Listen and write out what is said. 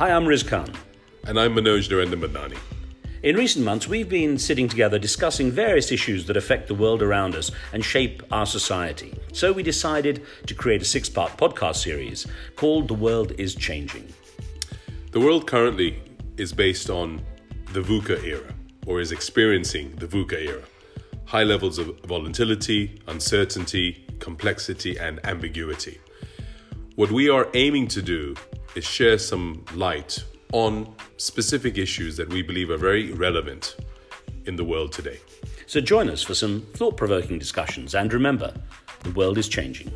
Hi, I'm Riz Khan. And I'm Manoj Narender Madnani. In recent months, we've been sitting together discussing various issues that affect the world around us and shape our society. So we decided to create a six part podcast series called The World is Changing. The world currently is based on the VUCA era, or is experiencing the VUCA era. High levels of volatility, uncertainty, complexity, and ambiguity. What we are aiming to do is share some light on specific issues that we believe are very relevant in the world today. So join us for some thought provoking discussions and remember, the world is changing.